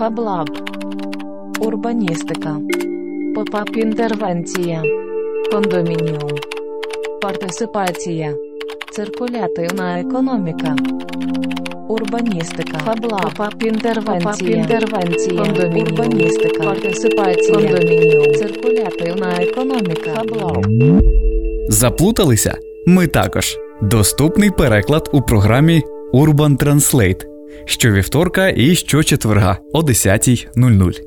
Фаблаб. Урбаністика. Попап інтервенція. Кондомініум. Партисипація. Циркулятивна економіка. Урбаністика. Фаблаб. Попап інтервенція. Попап інтервенція. Кондомініум. Урбаністика. Партисипація. Кондомініум. Циркулятивна економіка. Фаблаб. Заплуталися? Ми також. Доступний переклад у програмі Urban Translate щовівторка і щочетверга о 10.00.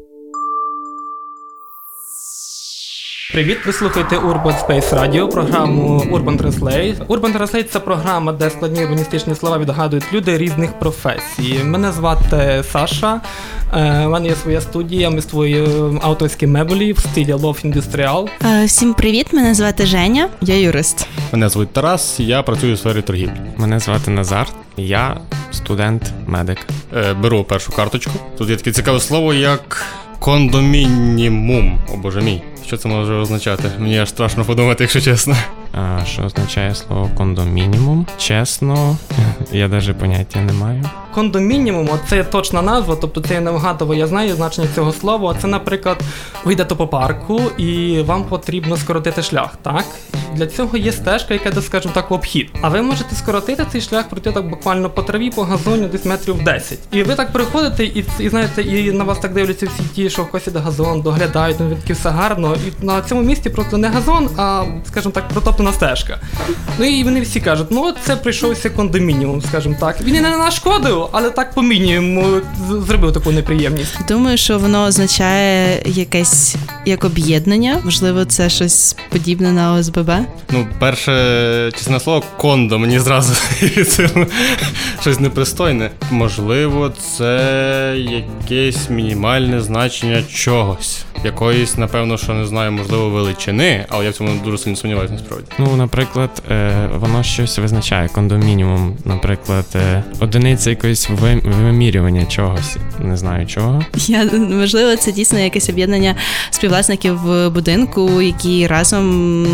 Привіт, ви слухаєте Urban Space Radio, програму Urban Translate. Urban Translate – це програма, де складні урбаністичні слова відгадують люди різних професій. Мене звати Саша. Е, У мене є своя студія, ми створюємо авторські меблі в стилі Love Industrial. Е, Всім привіт! Мене звати Женя. Я юрист. Мене звуть Тарас, я працюю у сфері торгівлі. Мене звати Назар, я студент-медик. Е, беру першу карточку. Тут є таке цікаве слово, як кондомінімум. О боже мій. Що це може означати? Мені аж страшно подумати, якщо чесно. А, що означає слово кондомінімум? Чесно, я навіть поняття не маю. Кондомінімум це точна назва, тобто це я не вгадував, я знаю значення цього слова. Це, наприклад, ви йдете по парку і вам потрібно скоротити шлях, так? Для цього є стежка, яка йде, скажімо так, в обхід. А ви можете скоротити цей шлях, пройти так буквально по траві, по газону, десь метрів 10. І ви так приходите, і, і знаєте, і на вас так дивляться всі ті, що косять газон, доглядають, ну таки все гарно. І на цьому місці просто не газон, а, скажімо так, протоптана стежка. Ну і вони всі кажуть, ну от це прийшовся кондомініум, скажімо так. Він і не нашкодив, але так по мінімуму зробив таку неприємність. Думаю, що воно означає якесь як об'єднання. Можливо, це щось подібне на ОСББ. Ну, перше чесне слово кондо, мені зразу щось непристойне. Можливо, це якесь мінімальне значення чогось. Якоїсь, напевно, що не знаю, можливо, величини, але я в цьому дуже сильно сумніваюся насправді. Ну, наприклад, е, воно щось визначає кондомінімум, наприклад, е, одиниця якоїсь ви- вимірювання чогось, не знаю чого. Я можливо, це дійсно якесь об'єднання співвласників будинку, які разом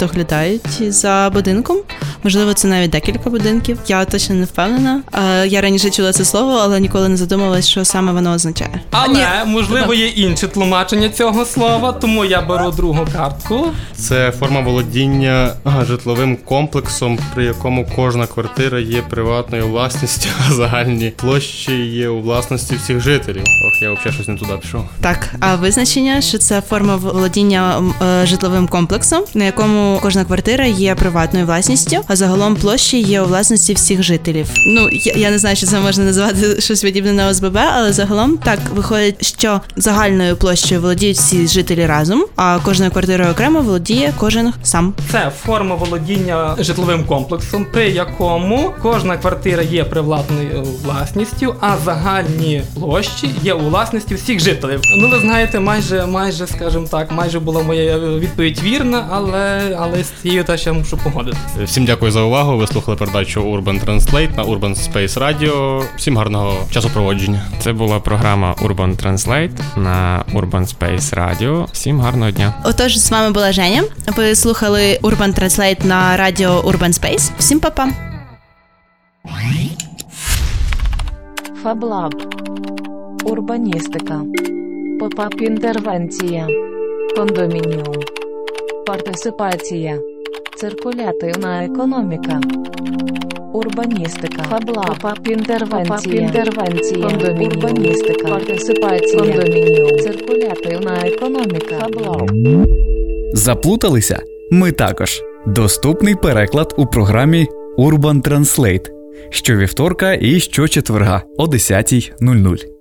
доглядають за будинком. Можливо, це навіть декілька будинків. Я точно не впевнена. Я раніше чула це слово, але ніколи не задумалась, що саме воно означає. Але можливо є інше тлумачення цього слова, тому я беру другу картку. Це форма володіння житловим комплексом, при якому кожна квартира є приватною власністю, а загальні площі є у власності всіх жителів. Ох, я взагалі щось не туди пішов. Так, а визначення, що це форма володіння е, житловим комплексом, на якому кожна квартира є приватною власністю, а загалом площі є у власності всіх жителів. Ну я, я не знаю, чи це можна назвати щось подібне на ОСББ, але загалом так виходить, що загальною площею володіють всі жителі разом, а кожною квартирою окремо володіє кожен сам. Це форма володіння житловим комплексом, при якому кожна квартира є приватною власністю, а загальні площі є у власності всіх жителів. Ну, ви знаєте, майже, майже, скажімо так, майже була моя відповідь вірна, але, але з цією теж я мушу погодитися. Всім дякую за увагу. Ви слухали передачу Urban Translate на Urban Space Radio. Всім гарного часопроводження. Це була програма Urban Translate на Urban Space Radio. Всім гарного дня! Отож, з вами була Женя. Ви слухали Urban Translate на радіо Urban Space. Всім па-па! Фаблаб. Урбаністика. Попап інтервенція. Кондомініум. Партисипація. Циркулятивна економіка. Урбаністика. Фаблаб. Попап інтервенція. Попап інтервенція. Кондомініум. Урбаністика. Партисипація. Кондомініум. Циркулятивна економіка. Фаблаб. Заплуталися? Ми також. Доступний переклад у програмі Urban Translate щовівторка і щочетверга о 10.00.